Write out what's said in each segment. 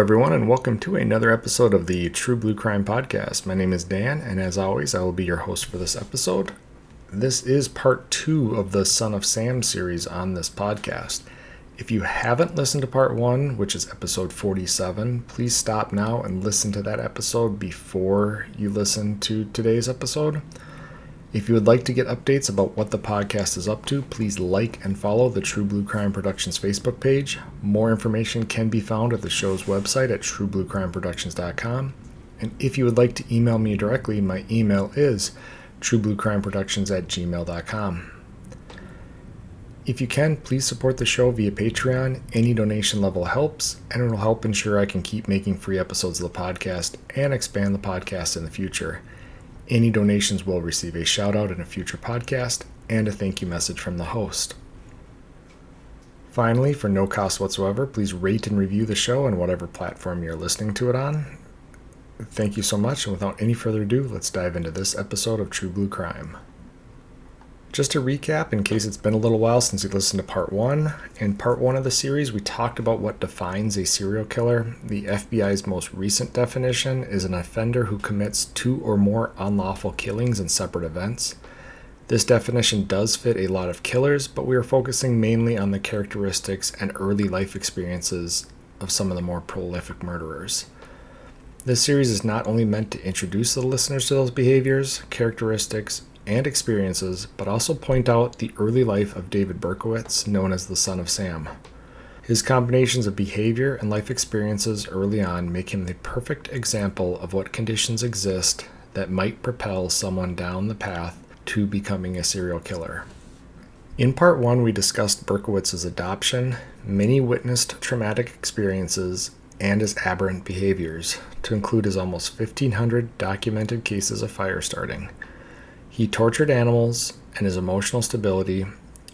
Everyone, and welcome to another episode of the True Blue Crime Podcast. My name is Dan, and as always, I will be your host for this episode. This is part two of the Son of Sam series on this podcast. If you haven't listened to part one, which is episode 47, please stop now and listen to that episode before you listen to today's episode. If you would like to get updates about what the podcast is up to, please like and follow the True Blue Crime Productions Facebook page. More information can be found at the show's website at truebluecrimeproductions.com. And if you would like to email me directly, my email is truebluecrimeproductions at gmail.com. If you can, please support the show via Patreon. Any donation level helps, and it will help ensure I can keep making free episodes of the podcast and expand the podcast in the future. Any donations will receive a shout out in a future podcast and a thank you message from the host. Finally, for no cost whatsoever, please rate and review the show on whatever platform you're listening to it on. Thank you so much, and without any further ado, let's dive into this episode of True Blue Crime. Just to recap, in case it's been a little while since you listened to part one, in part one of the series, we talked about what defines a serial killer. The FBI's most recent definition is an offender who commits two or more unlawful killings in separate events. This definition does fit a lot of killers, but we are focusing mainly on the characteristics and early life experiences of some of the more prolific murderers. This series is not only meant to introduce the listeners to those behaviors, characteristics, and experiences, but also point out the early life of David Berkowitz, known as the Son of Sam. His combinations of behavior and life experiences early on make him the perfect example of what conditions exist that might propel someone down the path to becoming a serial killer. In part one, we discussed Berkowitz's adoption, many witnessed traumatic experiences, and his aberrant behaviors, to include his almost 1,500 documented cases of fire starting. He tortured animals, and his emotional stability,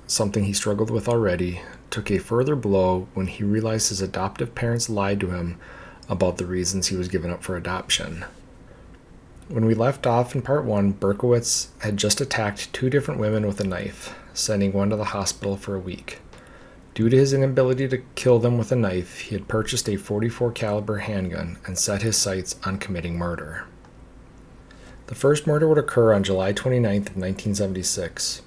something he struggled with already, took a further blow when he realized his adoptive parents lied to him about the reasons he was given up for adoption. When we left off in part one, Berkowitz had just attacked two different women with a knife, sending one to the hospital for a week. Due to his inability to kill them with a knife, he had purchased a 44 caliber handgun and set his sights on committing murder. The first murder would occur on July 29th of 1976.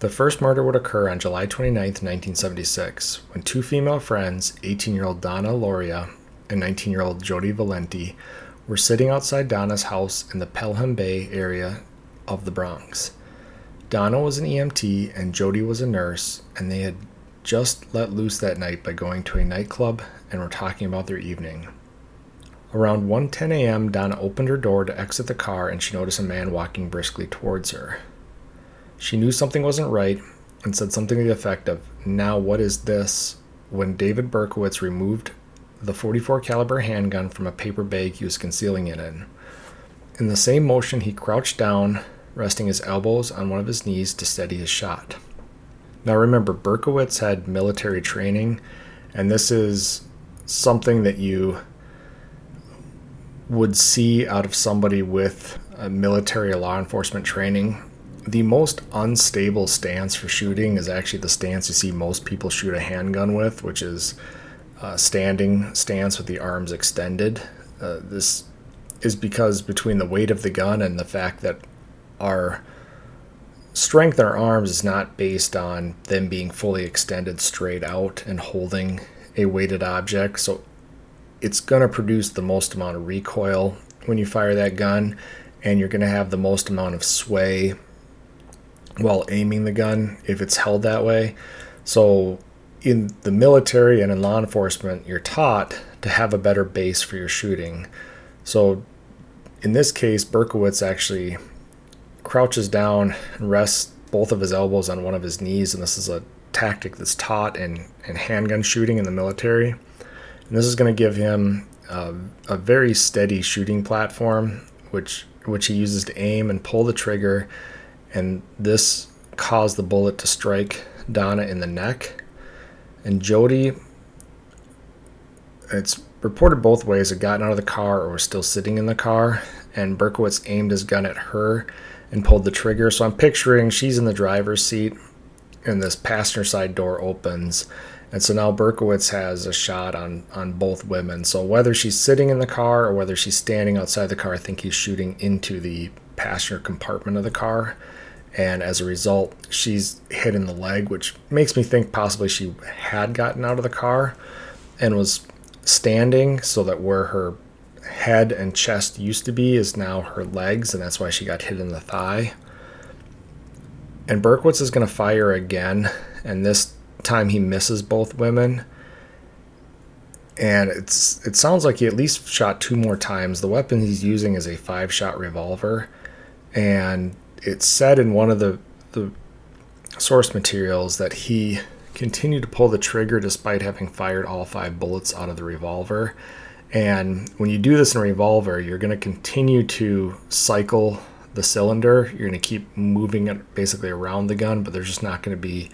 The first murder would occur on July 29th, 1976, when two female friends, 18-year-old Donna Lauria and 19-year-old Jody Valenti, were sitting outside Donna's house in the Pelham Bay area of the Bronx. Donna was an EMT and Jody was a nurse, and they had just let loose that night by going to a nightclub and were talking about their evening. Around 1:10 a.m., Donna opened her door to exit the car and she noticed a man walking briskly towards her. She knew something wasn't right and said something to the effect of, "Now what is this?" when David Berkowitz removed the 44 caliber handgun from a paper bag he was concealing it in. In the same motion, he crouched down, resting his elbows on one of his knees to steady his shot. Now remember, Berkowitz had military training, and this is something that you would see out of somebody with military law enforcement training. The most unstable stance for shooting is actually the stance you see most people shoot a handgun with, which is standing stance with the arms extended. Uh, this is because between the weight of the gun and the fact that our strength in our arms is not based on them being fully extended straight out and holding a weighted object. So it's going to produce the most amount of recoil when you fire that gun, and you're going to have the most amount of sway while aiming the gun if it's held that way. So, in the military and in law enforcement, you're taught to have a better base for your shooting. So, in this case, Berkowitz actually crouches down and rests both of his elbows on one of his knees, and this is a tactic that's taught in, in handgun shooting in the military. This is going to give him uh, a very steady shooting platform, which which he uses to aim and pull the trigger. And this caused the bullet to strike Donna in the neck. And Jody, it's reported both ways, had gotten out of the car or was still sitting in the car. And Berkowitz aimed his gun at her and pulled the trigger. So I'm picturing she's in the driver's seat and this passenger side door opens. And so now Berkowitz has a shot on, on both women. So whether she's sitting in the car or whether she's standing outside the car, I think he's shooting into the passenger compartment of the car. And as a result, she's hit in the leg, which makes me think possibly she had gotten out of the car and was standing so that where her head and chest used to be is now her legs, and that's why she got hit in the thigh. And Berkowitz is going to fire again, and this time he misses both women. And it's it sounds like he at least shot two more times. The weapon he's using is a five shot revolver, and it's said in one of the the source materials that he continued to pull the trigger despite having fired all five bullets out of the revolver. And when you do this in a revolver, you're going to continue to cycle the cylinder. You're going to keep moving it basically around the gun, but there's just not going to be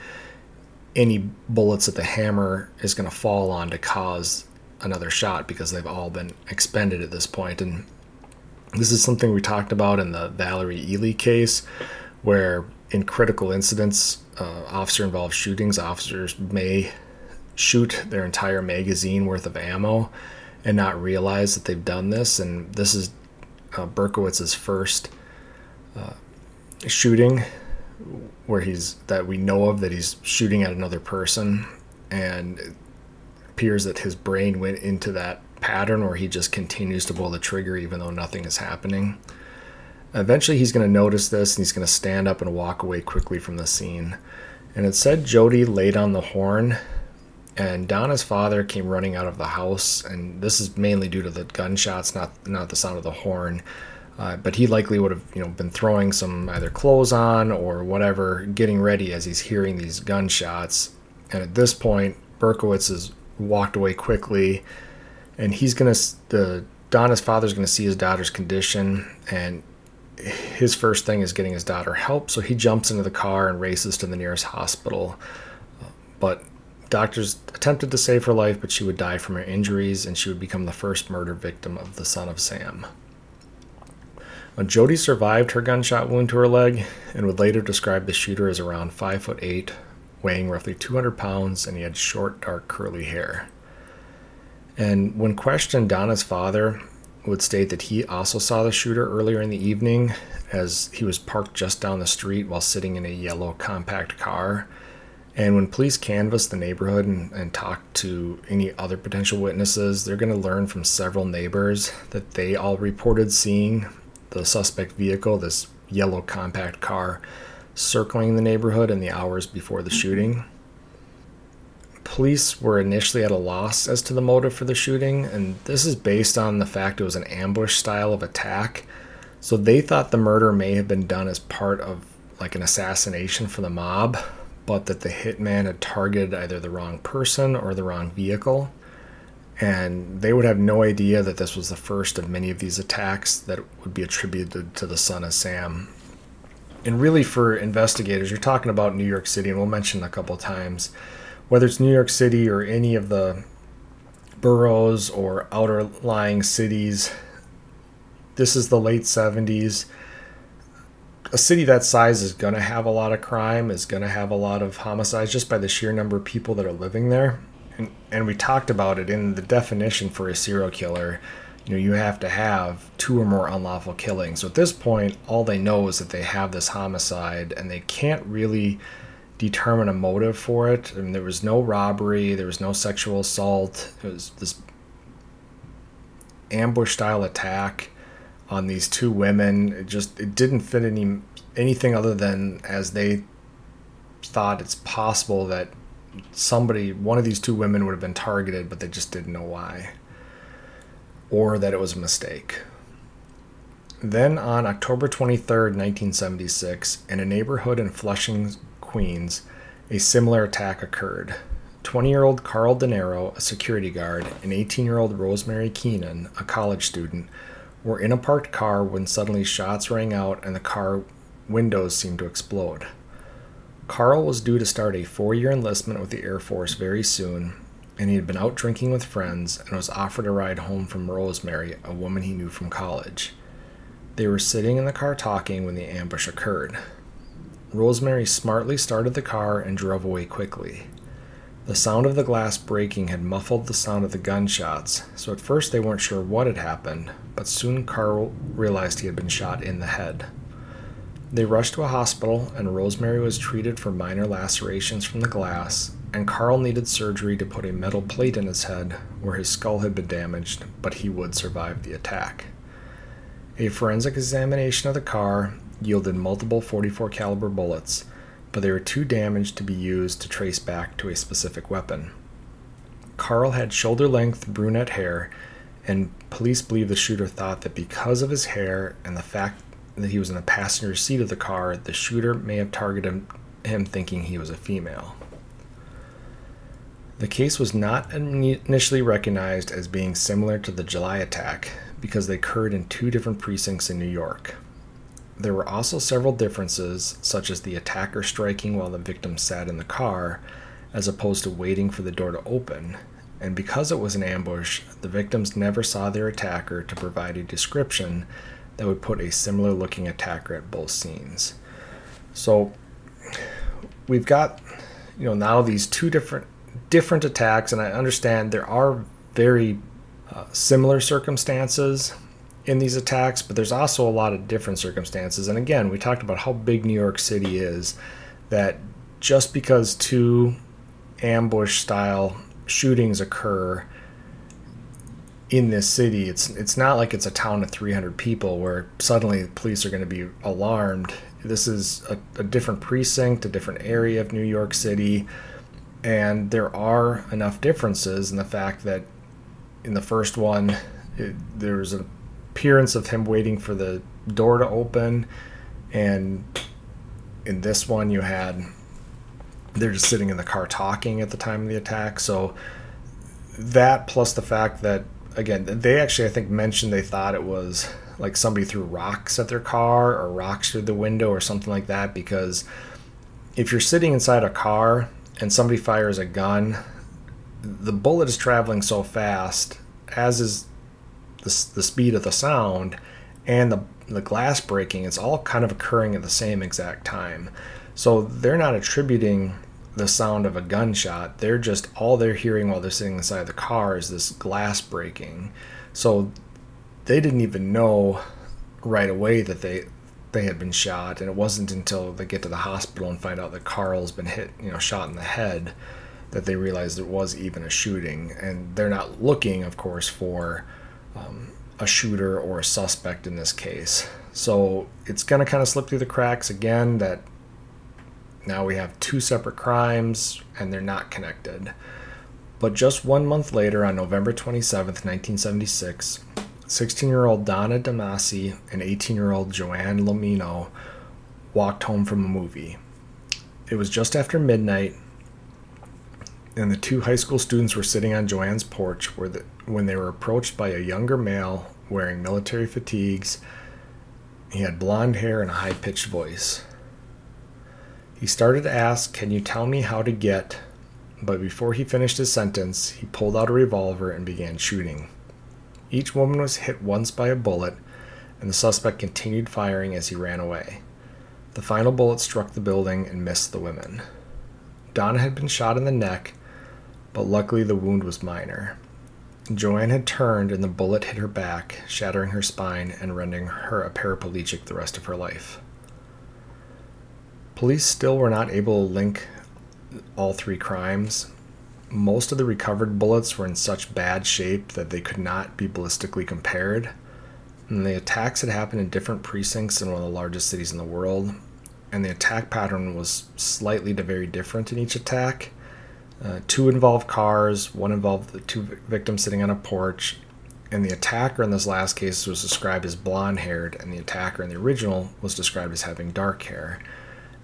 any bullets that the hammer is going to fall on to cause another shot because they've all been expended at this point. And this is something we talked about in the Valerie Ely case, where in critical incidents, uh, officer involved shootings, officers may shoot their entire magazine worth of ammo and not realize that they've done this. And this is uh, Berkowitz's first uh, shooting where he's that we know of that he's shooting at another person, and it appears that his brain went into that pattern where he just continues to pull the trigger even though nothing is happening. Eventually, he's going to notice this and he's going to stand up and walk away quickly from the scene. And it said Jody laid on the horn, and Donna's father came running out of the house. And this is mainly due to the gunshots, not not the sound of the horn. Uh, but he likely would have, you know, been throwing some either clothes on or whatever, getting ready as he's hearing these gunshots. And at this point, Berkowitz has walked away quickly, and he's gonna the Donna's father's gonna see his daughter's condition, and his first thing is getting his daughter help, so he jumps into the car and races to the nearest hospital. But doctors attempted to save her life, but she would die from her injuries and she would become the first murder victim of the son of Sam. Jody survived her gunshot wound to her leg and would later describe the shooter as around 5 foot 8, weighing roughly 200 pounds, and he had short, dark, curly hair. And when questioned, Donna's father would state that he also saw the shooter earlier in the evening as he was parked just down the street while sitting in a yellow compact car. And when police canvassed the neighborhood and, and talked to any other potential witnesses, they're going to learn from several neighbors that they all reported seeing the suspect vehicle, this yellow compact car, circling the neighborhood in the hours before the mm-hmm. shooting police were initially at a loss as to the motive for the shooting, and this is based on the fact it was an ambush style of attack. So they thought the murder may have been done as part of like an assassination for the mob, but that the hitman had targeted either the wrong person or the wrong vehicle. And they would have no idea that this was the first of many of these attacks that would be attributed to the son of Sam. And really, for investigators, you're talking about New York City, and we'll mention a couple times whether it's New York City or any of the boroughs or outer lying cities. This is the late 70s. A city that size is going to have a lot of crime, is going to have a lot of homicides just by the sheer number of people that are living there. And, and we talked about it in the definition for a serial killer. You know, you have to have two or more unlawful killings. So at this point, all they know is that they have this homicide and they can't really determine a motive for it. I mean, there was no robbery, there was no sexual assault. It was this ambush style attack on these two women. It just it didn't fit any anything other than as they thought it's possible that somebody one of these two women would have been targeted, but they just didn't know why. Or that it was a mistake. Then on October 23rd, 1976, in a neighborhood in Flushing, Queens, a similar attack occurred. 20 year old Carl Denaro, a security guard, and 18 year old Rosemary Keenan, a college student, were in a parked car when suddenly shots rang out and the car windows seemed to explode. Carl was due to start a four year enlistment with the Air Force very soon, and he had been out drinking with friends and was offered a ride home from Rosemary, a woman he knew from college. They were sitting in the car talking when the ambush occurred. Rosemary smartly started the car and drove away quickly. The sound of the glass breaking had muffled the sound of the gunshots, so at first they weren't sure what had happened, but soon Carl realized he had been shot in the head. They rushed to a hospital, and Rosemary was treated for minor lacerations from the glass, and Carl needed surgery to put a metal plate in his head where his skull had been damaged, but he would survive the attack. A forensic examination of the car yielded multiple 44 caliber bullets, but they were too damaged to be used to trace back to a specific weapon. Carl had shoulder length brunette hair, and police believe the shooter thought that because of his hair and the fact that he was in the passenger seat of the car, the shooter may have targeted him thinking he was a female. The case was not initially recognized as being similar to the July attack because they occurred in two different precincts in New York. There were also several differences, such as the attacker striking while the victim sat in the car, as opposed to waiting for the door to open. And because it was an ambush, the victims never saw their attacker to provide a description that would put a similar looking attacker at both scenes. So we've got, you know, now these two different different attacks, and I understand there are very uh, similar circumstances in these attacks, but there's also a lot of different circumstances. And again, we talked about how big New York City is, that just because two ambush style shootings occur in this city, it's it's not like it's a town of 300 people where suddenly police are going to be alarmed. This is a, a different precinct, a different area of New York City, and there are enough differences in the fact that in the first one, it, there was an appearance of him waiting for the door to open, and in this one, you had they're just sitting in the car talking at the time of the attack. So that plus the fact that again, they actually I think mentioned they thought it was like somebody threw rocks at their car or rocks through the window or something like that because if you're sitting inside a car and somebody fires a gun, the bullet is traveling so fast as is the, the speed of the sound and the the glass breaking it's all kind of occurring at the same exact time. So they're not attributing the sound of a gunshot. They're just all they're hearing while they're sitting inside the car is this glass breaking. So they didn't even know right away that they they had been shot, and it wasn't until they get to the hospital and find out that Carl's been hit, you know, shot in the head, that they realize there was even a shooting. And they're not looking, of course, for um, a shooter or a suspect in this case. So it's going to kind of slip through the cracks again that now we have two separate crimes and they're not connected. But just one month later, on November 27, 1976, 16 year old Donna DeMasi and 18 year old Joanne Lomino walked home from a movie. It was just after midnight, and the two high school students were sitting on Joanne's porch the, when they were approached by a younger male wearing military fatigues. He had blonde hair and a high pitched voice. He started to ask, Can you tell me how to get? But before he finished his sentence, he pulled out a revolver and began shooting. Each woman was hit once by a bullet, and the suspect continued firing as he ran away. The final bullet struck the building and missed the women. Donna had been shot in the neck, but luckily the wound was minor. Joanne had turned and the bullet hit her back, shattering her spine and rendering her a paraplegic the rest of her life. Police still were not able to link all three crimes. Most of the recovered bullets were in such bad shape that they could not be ballistically compared. And the attacks had happened in different precincts in one of the largest cities in the world. And the attack pattern was slightly to very different in each attack. Uh, two involved cars, one involved the two victims sitting on a porch, and the attacker in this last case was described as blonde haired, and the attacker in the original was described as having dark hair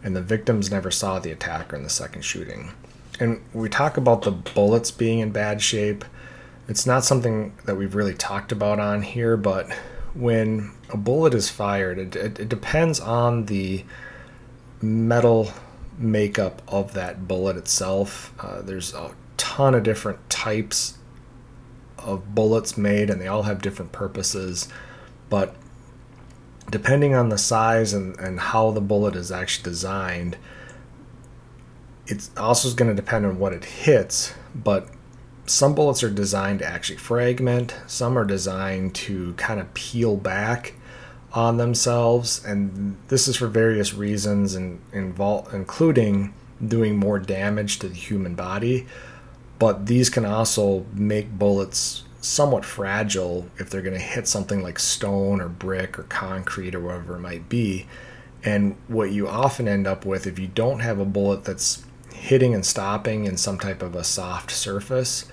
and the victims never saw the attacker in the second shooting. And we talk about the bullets being in bad shape. It's not something that we've really talked about on here, but when a bullet is fired, it, it, it depends on the metal makeup of that bullet itself. Uh, there's a ton of different types of bullets made, and they all have different purposes. But depending on the size and, and how the bullet is actually designed, it's also going to depend on what it hits, but some bullets are designed to actually fragment, some are designed to kind of peel back on themselves, and this is for various reasons, and invol- including doing more damage to the human body. But these can also make bullets somewhat fragile if they're going to hit something like stone or brick or concrete or whatever it might be. And what you often end up with, if you don't have a bullet that's hitting and stopping in some type of a soft surface,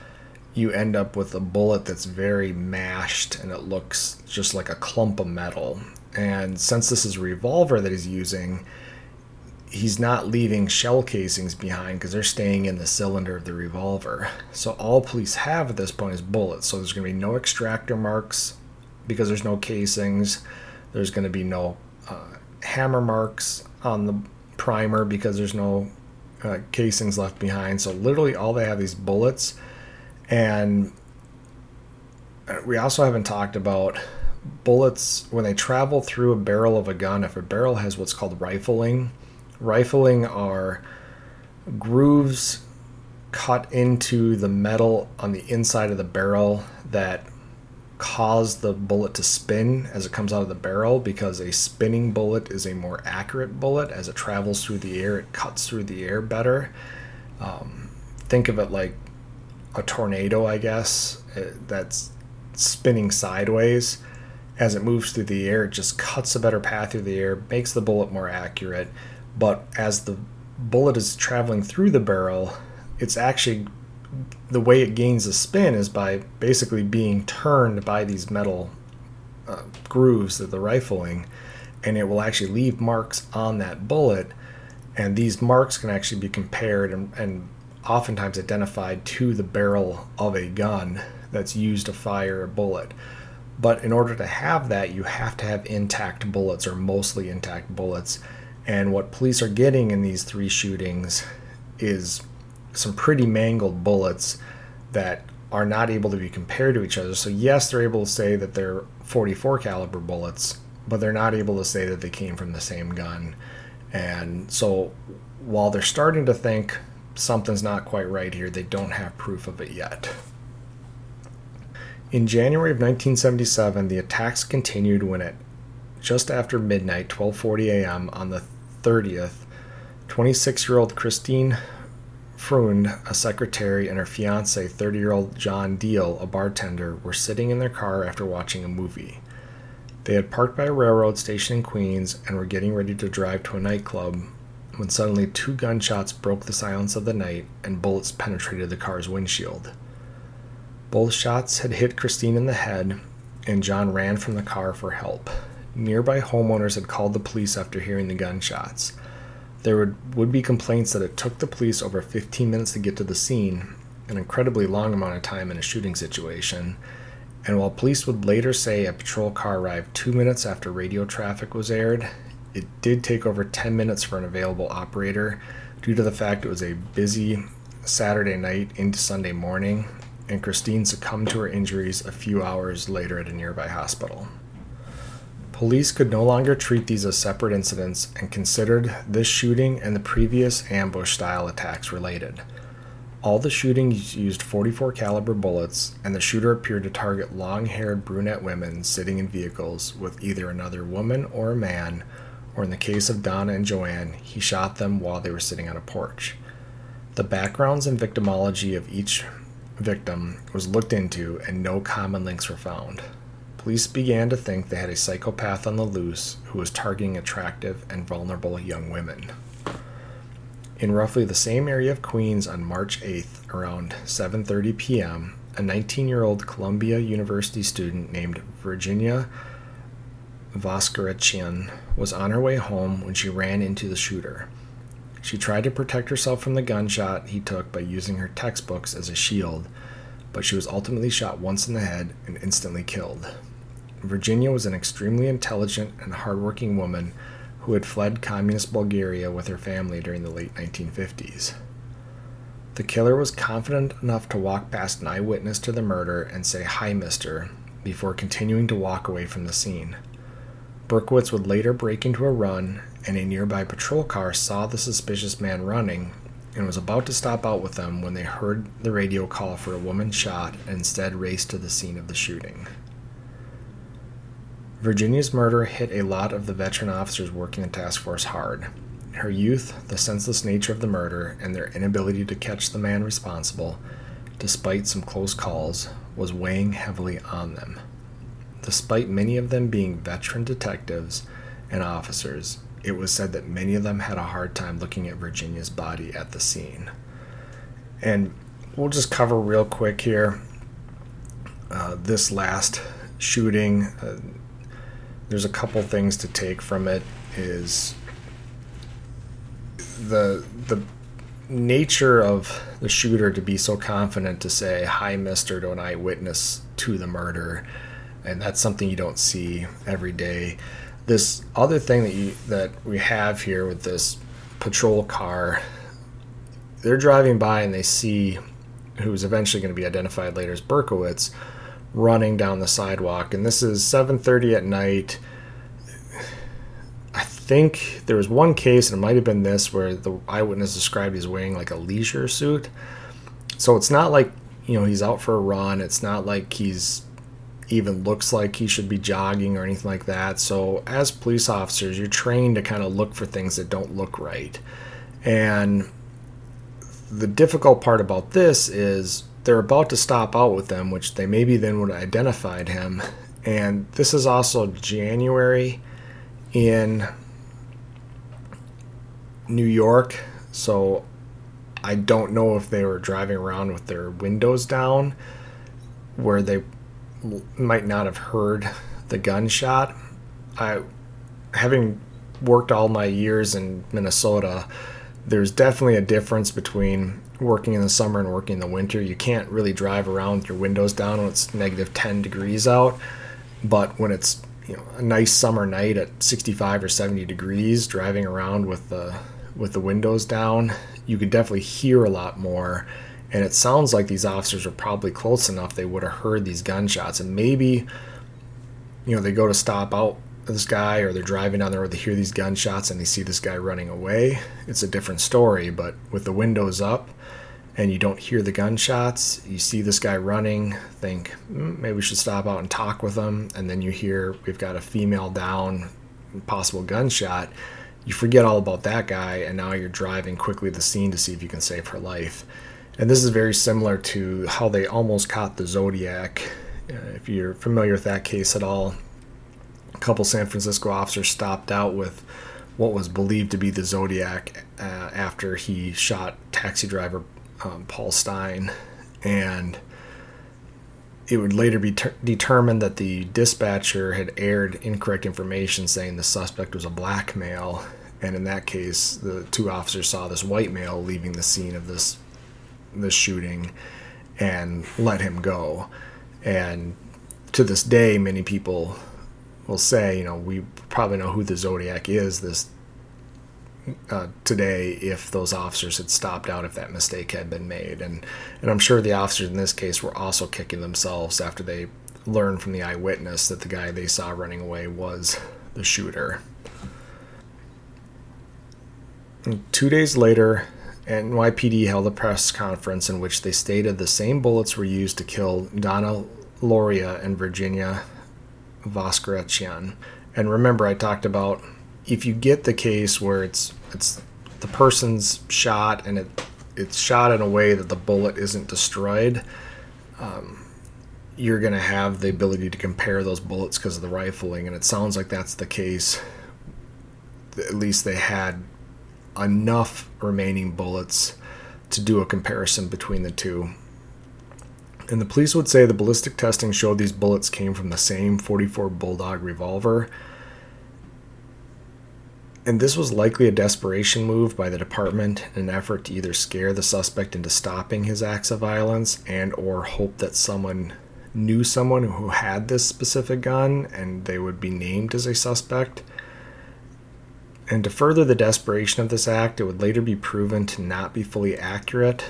you end up with a bullet that's very mashed and it looks just like a clump of metal. And since this is a revolver that he's using, he's not leaving shell casings behind because they're staying in the cylinder of the revolver. So all police have at this point is bullets. So there's going to be no extractor marks because there's no casings. There's going to be no uh, hammer marks on the primer because there's no uh, casings left behind. So literally all they have these bullets. And we also haven't talked about bullets when they travel through a barrel of a gun. If a barrel has what's called rifling, Rifling are grooves cut into the metal on the inside of the barrel that cause the bullet to spin as it comes out of the barrel because a spinning bullet is a more accurate bullet. As it travels through the air it cuts through the air better. Um, think of it like a tornado i guess uh, that's spinning sideways. As it moves through the air it just cuts a better path through the air makes the bullet more accurate but as the bullet is traveling through the barrel, it's actually the way it gains a spin is by basically being turned by these metal uh, grooves of the rifling, and it will actually leave marks on that bullet. And these marks can actually be compared and, and oftentimes identified to the barrel of a gun that's used to fire a bullet. But in order to have that, you have to have intact bullets or mostly intact bullets and what police are getting in these three shootings is some pretty mangled bullets that are not able to be compared to each other. So yes, they're able to say that they're 44 caliber bullets, but they're not able to say that they came from the same gun. And so while they're starting to think something's not quite right here, they don't have proof of it yet. In January of 1977, the attacks continued when at just after midnight, 12:40 a.m. on the 30th, 26 year old Christine Freund, a secretary, and her fiance, 30 year old John Diel, a bartender, were sitting in their car after watching a movie. They had parked by a railroad station in Queens and were getting ready to drive to a nightclub when suddenly two gunshots broke the silence of the night and bullets penetrated the car's windshield. Both shots had hit Christine in the head, and John ran from the car for help. Nearby homeowners had called the police after hearing the gunshots. There would, would be complaints that it took the police over 15 minutes to get to the scene, an incredibly long amount of time in a shooting situation. And while police would later say a patrol car arrived two minutes after radio traffic was aired, it did take over 10 minutes for an available operator due to the fact it was a busy Saturday night into Sunday morning, and Christine succumbed to her injuries a few hours later at a nearby hospital. Police could no longer treat these as separate incidents and considered this shooting and the previous ambush style attacks related. All the shootings used 44 caliber bullets and the shooter appeared to target long-haired brunette women sitting in vehicles with either another woman or a man or in the case of Donna and Joanne, he shot them while they were sitting on a porch. The backgrounds and victimology of each victim was looked into and no common links were found. Police began to think they had a psychopath on the loose who was targeting attractive and vulnerable young women. In roughly the same area of Queens on March 8th, around 7:30 p.m., a 19-year-old Columbia University student named Virginia Voskerichian was on her way home when she ran into the shooter. She tried to protect herself from the gunshot he took by using her textbooks as a shield, but she was ultimately shot once in the head and instantly killed. Virginia was an extremely intelligent and hardworking woman who had fled communist Bulgaria with her family during the late 1950s. The killer was confident enough to walk past an eyewitness to the murder and say, Hi, mister, before continuing to walk away from the scene. Berkowitz would later break into a run, and a nearby patrol car saw the suspicious man running and was about to stop out with them when they heard the radio call for a woman shot and instead raced to the scene of the shooting. Virginia's murder hit a lot of the veteran officers working the task force hard. Her youth, the senseless nature of the murder, and their inability to catch the man responsible, despite some close calls, was weighing heavily on them. Despite many of them being veteran detectives and officers, it was said that many of them had a hard time looking at Virginia's body at the scene. And we'll just cover real quick here uh, this last shooting. Uh, there's a couple things to take from it. Is the the nature of the shooter to be so confident to say hi mister to an eyewitness to the murder and that's something you don't see every day this other thing that you that we have here with this patrol car they're driving by and they see who's eventually going to be identified later as Berkowitz running down the sidewalk and this is 7:30 at night I think there was one case and it might have been this where the eyewitness described he's wearing like a leisure suit so it's not like you know he's out for a run it's not like he's even looks like he should be jogging or anything like that. So, as police officers, you're trained to kind of look for things that don't look right. And the difficult part about this is they're about to stop out with them, which they maybe then would have identified him. And this is also January in New York. So, I don't know if they were driving around with their windows down where they might not have heard the gunshot. I, having worked all my years in Minnesota, there's definitely a difference between working in the summer and working in the winter. You can't really drive around with your windows down when it's negative 10 degrees out, but when it's you know a nice summer night at 65 or 70 degrees, driving around with the with the windows down, you could definitely hear a lot more and it sounds like these officers are probably close enough they would have heard these gunshots. And maybe, you know, they go to stop out this guy or they're driving down the road, they hear these gunshots and they see this guy running away. It's a different story. But with the windows up and you don't hear the gunshots, you see this guy running, think mm, maybe we should stop out and talk with him. And then you hear we've got a female down, possible gunshot. You forget all about that guy, and now you're driving quickly to the scene to see if you can save her life. And this is very similar to how they almost caught the Zodiac. Uh, if you're familiar with that case at all, a couple San Francisco officers stopped out with what was believed to be the Zodiac uh, after he shot taxi driver um, Paul Stine, And it would later be ter- determined that the dispatcher had aired incorrect information saying the suspect was a black male. And in that case, the two officers saw this white male leaving the scene of this the shooting and let him go. And to this day, many people will say, you know, we probably know who the Zodiac is this uh, today if those officers had stopped out if that mistake had been made. And and I'm sure the officers in this case were also kicking themselves after they learned from the eyewitness that the guy they saw running away was the shooter. And two days later, NYPD held a press conference in which they stated the same bullets were used to kill Donna Lauria and Virginia Voskerichian. And remember, I talked about if you get the case where it's it's the person's shot and it it's shot in a way that the bullet isn't destroyed, um, you're going to have the ability to compare those bullets because of the rifling. And it sounds like that's the case. At least they had enough remaining bullets to do a comparison between the two. And the police would say the ballistic testing showed these bullets came from the same 44 Bulldog revolver. And this was likely a desperation move by the department in an effort to either scare the suspect into stopping his acts of violence and or hope that someone knew someone who had this specific gun and they would be named as a suspect. And to further the desperation of this act, it would later be proven to not be fully accurate,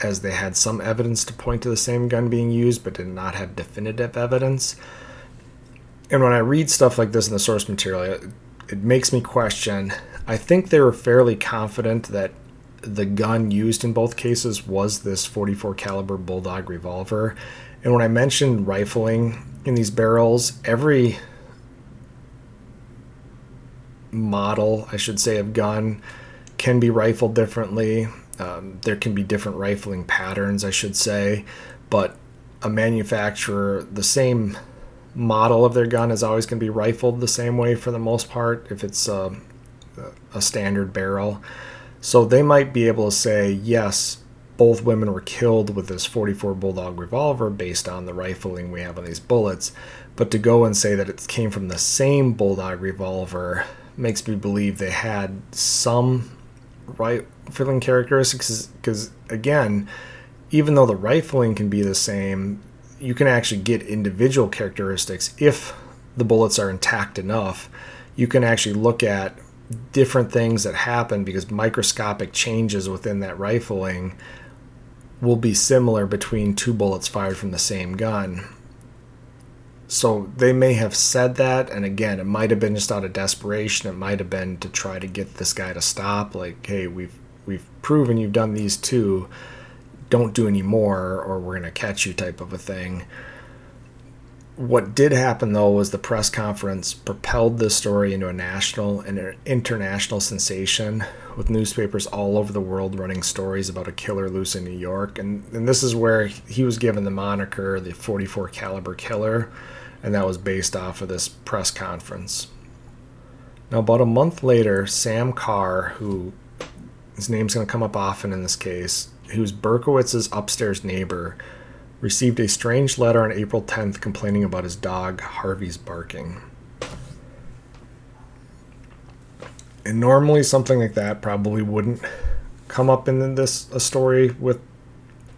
as they had some evidence to point to the same gun being used, but did not have definitive evidence. And when I read stuff like this in the source material, it, makes me question. I think they were fairly confident that the gun used in both cases was this 44 caliber bulldog revolver. And when I mentioned rifling in these barrels, every model, I should say, of gun can be rifled differently. Um, there can be different rifling patterns, I should say, but a manufacturer, the same model of their gun is always going to be rifled the same way for the most part if it's uh, a, a standard barrel. So they might be able to say, yes, both women were killed with this 44 Bulldog revolver based on the rifling we have on these bullets. But to go and say that it came from the same Bulldog revolver makes me believe they had some rifling characteristics. Because, again, even though the rifling can be the same, you can actually get individual characteristics if the bullets are intact enough. You can actually look at different things that happen because microscopic changes within that rifling will be similar between two bullets fired from the same gun. So they may have said that, and again, it might have been just out of desperation. It might have been to try to get this guy to stop. Like, hey, we've we've proven you've done these two. Don't do any more, or we're gonna catch you, type of a thing what did happen though was the press conference propelled this story into a national and an international sensation with newspapers all over the world running stories about a killer loose in New York and, and this is where he was given the moniker the 44 caliber killer and that was based off of this press conference. Now about a month later Sam Carr who his name's going to come up often in this case who's Berkowitz's upstairs neighbor received a strange letter on April 10th complaining about his dog Harvey's barking. And normally something like that probably wouldn't come up in this a story with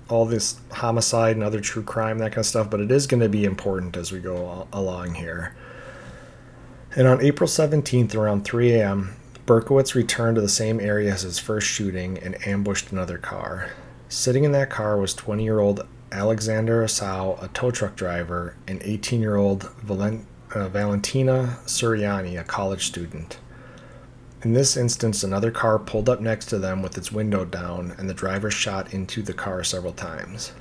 all this homicide and other true crime that kind of stuff, but it is going to be important as we go along here. And on April 17th around 3 a.m., Berkowitz returned to the same area as his first shooting and ambushed another car. Sitting in that car was 20 year old Alexander Esau, a tow truck driver, and 18 year old Valent- uh, Valentina Suriani, a college student. In this instance, another car pulled up next to them with its window down, and the driver shot into the car several times.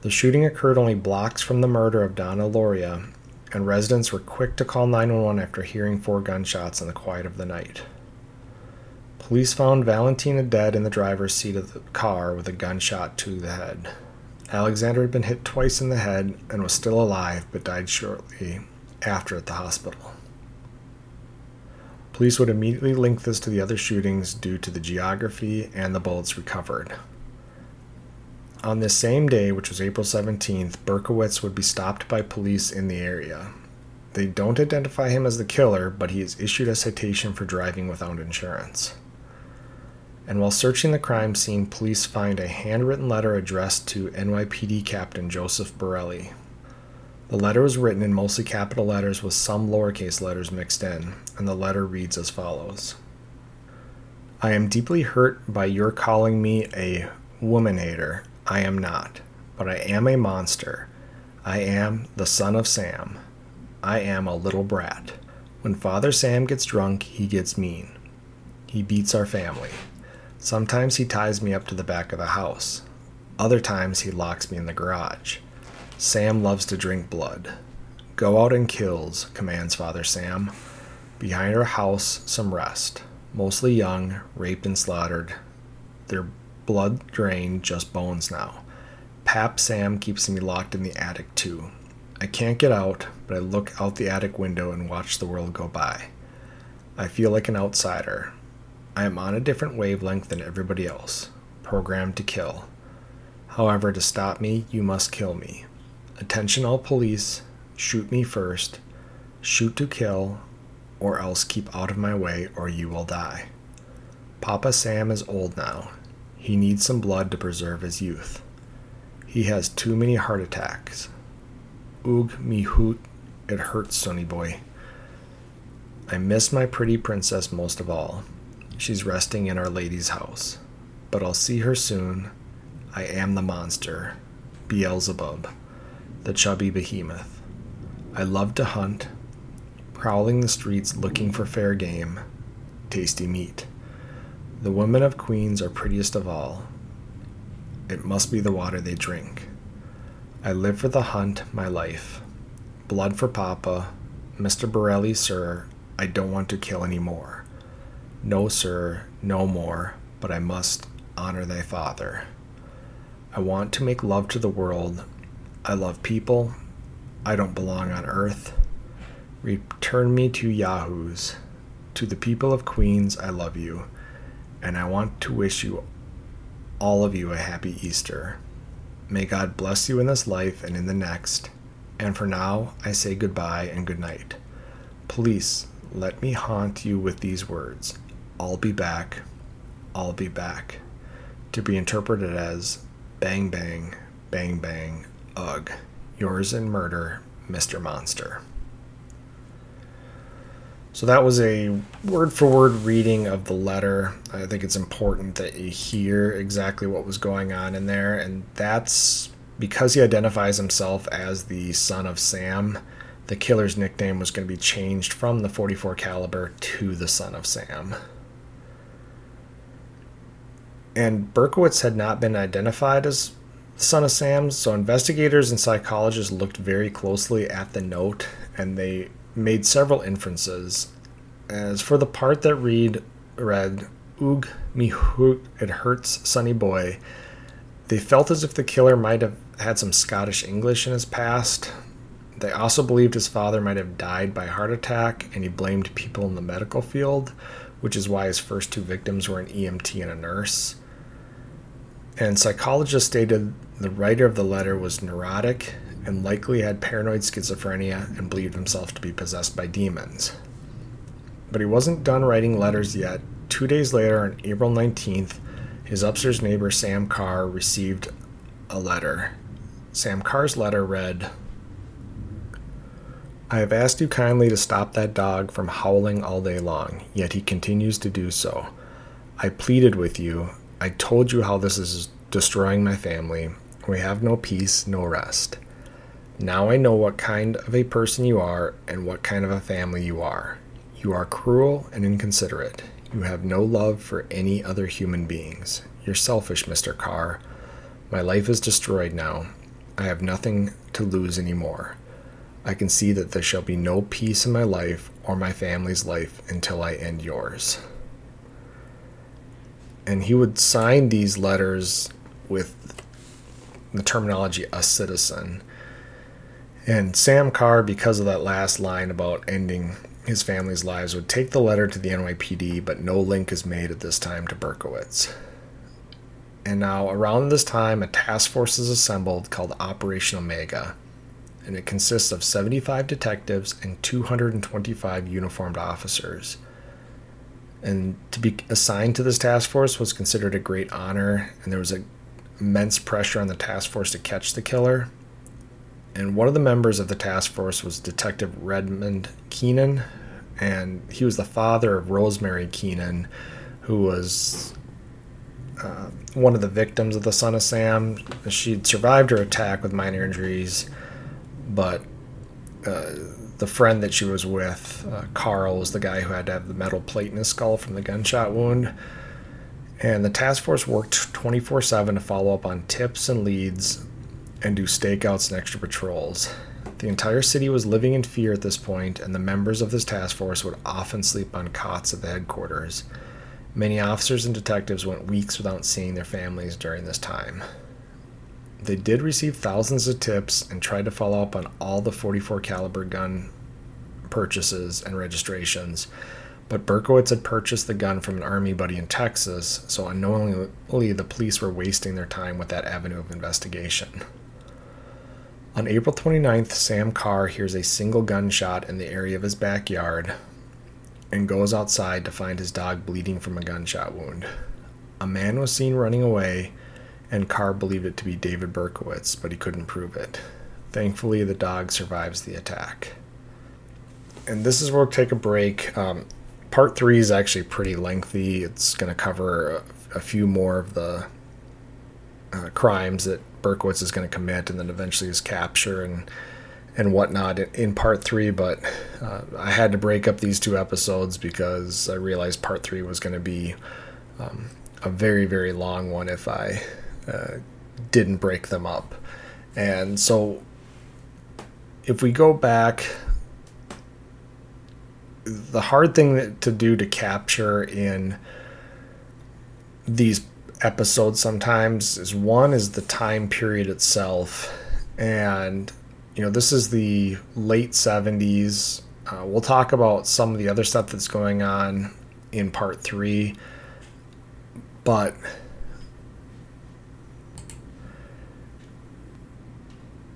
The shooting occurred only blocks from the murder of Donna Lauria, and residents were quick to call 911 after hearing four gunshots in the quiet of the night. Police found Valentina dead in the driver's seat of the car with a gunshot to the head. Alexander had been hit twice in the head and was still alive but died shortly after at the hospital. Police would immediately link this to the other shootings due to the geography and the bullets recovered. On this same day, which was April 17th, Berkowitz would be stopped by police in the area. They don't identify him as the killer, but he is issued a citation for driving without insurance and while searching the crime scene, police find a handwritten letter addressed to NYPD Captain Joseph Borrelli. The letter was written in mostly capital letters with some lowercase letters mixed in, and the letter reads as follows I am deeply hurt by your calling me a woman hater. I am not, but I am a monster. I am the son of Sam. I am a little brat. When Father Sam gets drunk, he gets mean. He beats our family. Sometimes he ties me up to the back of the house. Other times he locks me in the garage. Sam loves to drink blood. Go out and kills, commands Father Sam. Behind our house, some rest. Mostly young, raped and slaughtered. Their blood drained, just bones now. Pap Sam keeps me locked in the attic too. I can't get out, but I look out the attic window and watch the world go by. I feel like an outsider. I am on a different wavelength than everybody else, programmed to kill. However, to stop me, you must kill me. Attention, all police, shoot me first, shoot to kill, or else keep out of my way or you will die. Papa Sam is old now. He needs some blood to preserve his youth. He has too many heart attacks. Oog me hoot, it hurts, Sonny boy. I miss my pretty princess most of all. She's resting in Our Lady's house. But I'll see her soon. I am the monster, Beelzebub, the chubby behemoth. I love to hunt, prowling the streets looking for fair game, tasty meat. The women of Queens are prettiest of all. It must be the water they drink. I live for the hunt, my life. Blood for Papa. Mr. Borrelli, sir, I don't want to kill any more. No, sir, no more, but I must honor thy father. I want to make love to the world. I love people. I don't belong on earth. Return me to Yahoos. To the people of Queens, I love you and I want to wish you, all of you, a happy Easter. May God bless you in this life and in the next. And for now, I say goodbye and good night. Please let me haunt you with these words I'll be back, I'll be back. To be interpreted as bang, bang, bang, bang, ugh. Yours in murder, Mr. Monster. So that was a word for word reading of the letter. I think it's important that you hear exactly what was going on in there. And that's because he identifies himself as the son of Sam. The killer's nickname was going to be changed from the 44 caliber to the son of Sam. And Berkowitz had not been identified as son of Sam, so investigators and psychologists looked very closely at the note and they made several inferences. As for the part that read read Oog me hoot it hurts sonny boy, they felt as if the killer might have had some Scottish English in his past. They also believed his father might have died by heart attack, and he blamed people in the medical field, which is why his first two victims were an EMT and a nurse. And psychologists stated the writer of the letter was neurotic and likely had paranoid schizophrenia and believed himself to be possessed by demons. But he wasn't done writing letters yet. Two days later, on April 19th, his upstairs neighbor Sam Carr received a letter. Sam Carr's letter read I have asked you kindly to stop that dog from howling all day long, yet he continues to do so. I pleaded with you. I told you how this is destroying my family. We have no peace, no rest. Now I know what kind of a person you are and what kind of a family you are. You are cruel and inconsiderate. You have no love for any other human beings. You're selfish, Mr. Carr. My life is destroyed now. I have nothing to lose anymore. I can see that there shall be no peace in my life or my family's life until I end yours. And he would sign these letters with the terminology a citizen. And Sam Carr, because of that last line about ending his family's lives, would take the letter to the NYPD, but no link is made at this time to Berkowitz. And now, around this time, a task force is assembled called Operation Omega, and it consists of 75 detectives and 225 uniformed officers. And to be assigned to this task force was considered a great honor, and there was a, immense pressure on the task force to catch the killer and one of the members of the task force was Detective Redmond Keenan, and he was the father of Rosemary Keenan, who was uh, one of the victims of the Son of Sam. She'd survived her attack with minor injuries, but uh, the friend that she was with, uh, Carl, was the guy who had to have the metal plate in his skull from the gunshot wound. And the task force worked 24 7 to follow up on tips and leads and do stakeouts and extra patrols. The entire city was living in fear at this point, and the members of this task force would often sleep on cots at the headquarters. Many officers and detectives went weeks without seeing their families during this time. They did receive thousands of tips and tried to follow up on all the 44 caliber gun purchases and registrations, but Berkowitz had purchased the gun from an army buddy in Texas, so unknowingly the police were wasting their time with that avenue of investigation. On April 29th, Sam Carr hears a single gunshot in the area of his backyard and goes outside to find his dog bleeding from a gunshot wound. A man was seen running away, and Carr believed it to be David Berkowitz, but he couldn't prove it. Thankfully, the dog survives the attack. And this is where we'll take a break. Um, part three is actually pretty lengthy. It's going to cover a, a, few more of the uh, crimes that Berkowitz is going to commit, and then eventually his capture and and whatnot in part three, but uh, I had to break up these two episodes because I realized part three was going to be um, a very, very long one if I didn't break them up. And so if we go back, the hard thing to do to capture in these episodes sometimes is one is the time period itself and you know, this is the late 70s. Uh, we'll talk about some of the other stuff that's going on in part three. But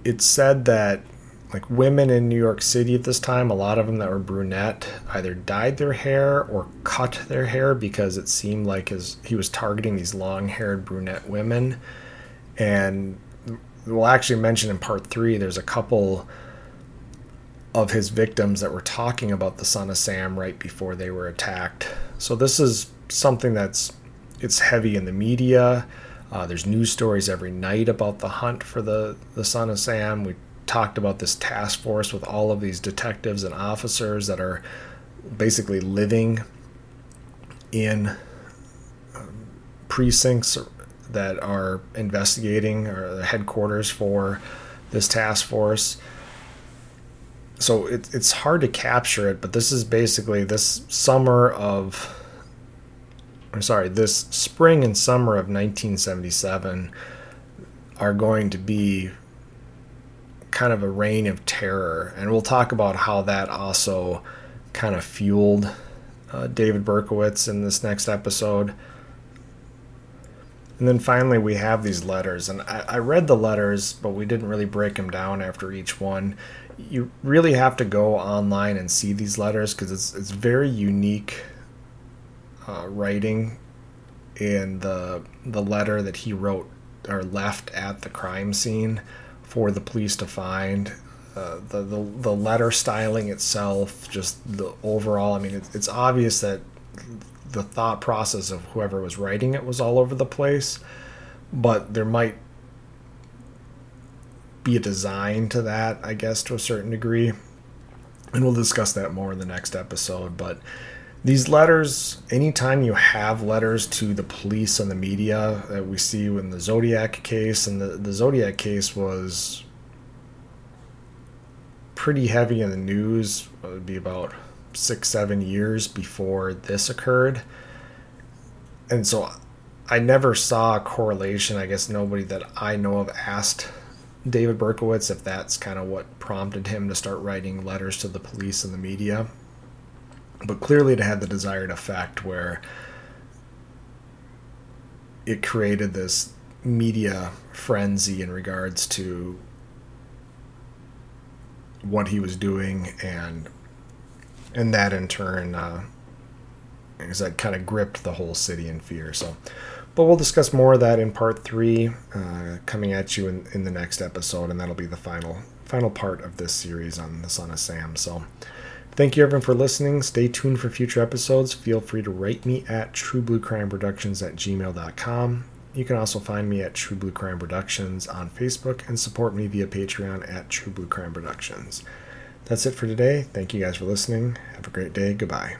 it's said that like women in New York City at this time, a lot of them that were brunette either dyed their hair or cut their hair because it seemed like his he was targeting these long-haired brunette women and we'll actually mention in part three, there's a couple of his victims that were talking about the son of Sam right before they were attacked. So this is something that's it's heavy in the media. Uh, there's news stories every night about the hunt for the the son of Sam. We talked about this task force with all of these detectives and officers that are basically living in um, precincts that are investigating or the headquarters for this task force. So it, it's hard to capture it, but this is basically this summer of, I'm sorry, this spring and summer of 1977 are going to be kind of a reign of terror. And we'll talk about how that also kind of fueled uh, David Berkowitz in this next episode. And then finally, we have these letters. And I, I, read the letters, but we didn't really break them down after each one. You really have to go online and see these letters because it's, it's very unique uh, writing in the, the letter that he wrote or left at the crime scene for the police to find. Uh, the, the the letter styling itself, just the overall. I mean, it's, it's obvious that the thought process of whoever was writing it was all over the place, but there might be a design to that, I guess, to a certain degree. And we'll discuss that more in the next episode. But these letters, anytime you have letters to the police and the media that we see in the Zodiac case, and the, the Zodiac case was pretty heavy in the news, it would be about six, seven years before this occurred. And so I never saw a correlation. I guess nobody that I know of asked David Berkowitz if that's kind of what prompted him to start writing letters to the police and the media. But clearly, it had the desired effect where it created this media frenzy in regards to what he was doing and and that in turn, uh, as that kind of gripped the whole city in fear. So, but we'll discuss more of that in part three, uh, coming at you in, in the next episode, and that'll be the final final part of this series on the Son of Sam. So, thank you everyone for listening. Stay tuned for future episodes. Feel free to write me at truebluecrimeproductions at gmail.com. You can also find me at True Blue Crime Productions on Facebook and support me via Patreon at True Blue Crime Productions. That's it for today. Thank you guys for listening. Have a great day. Goodbye.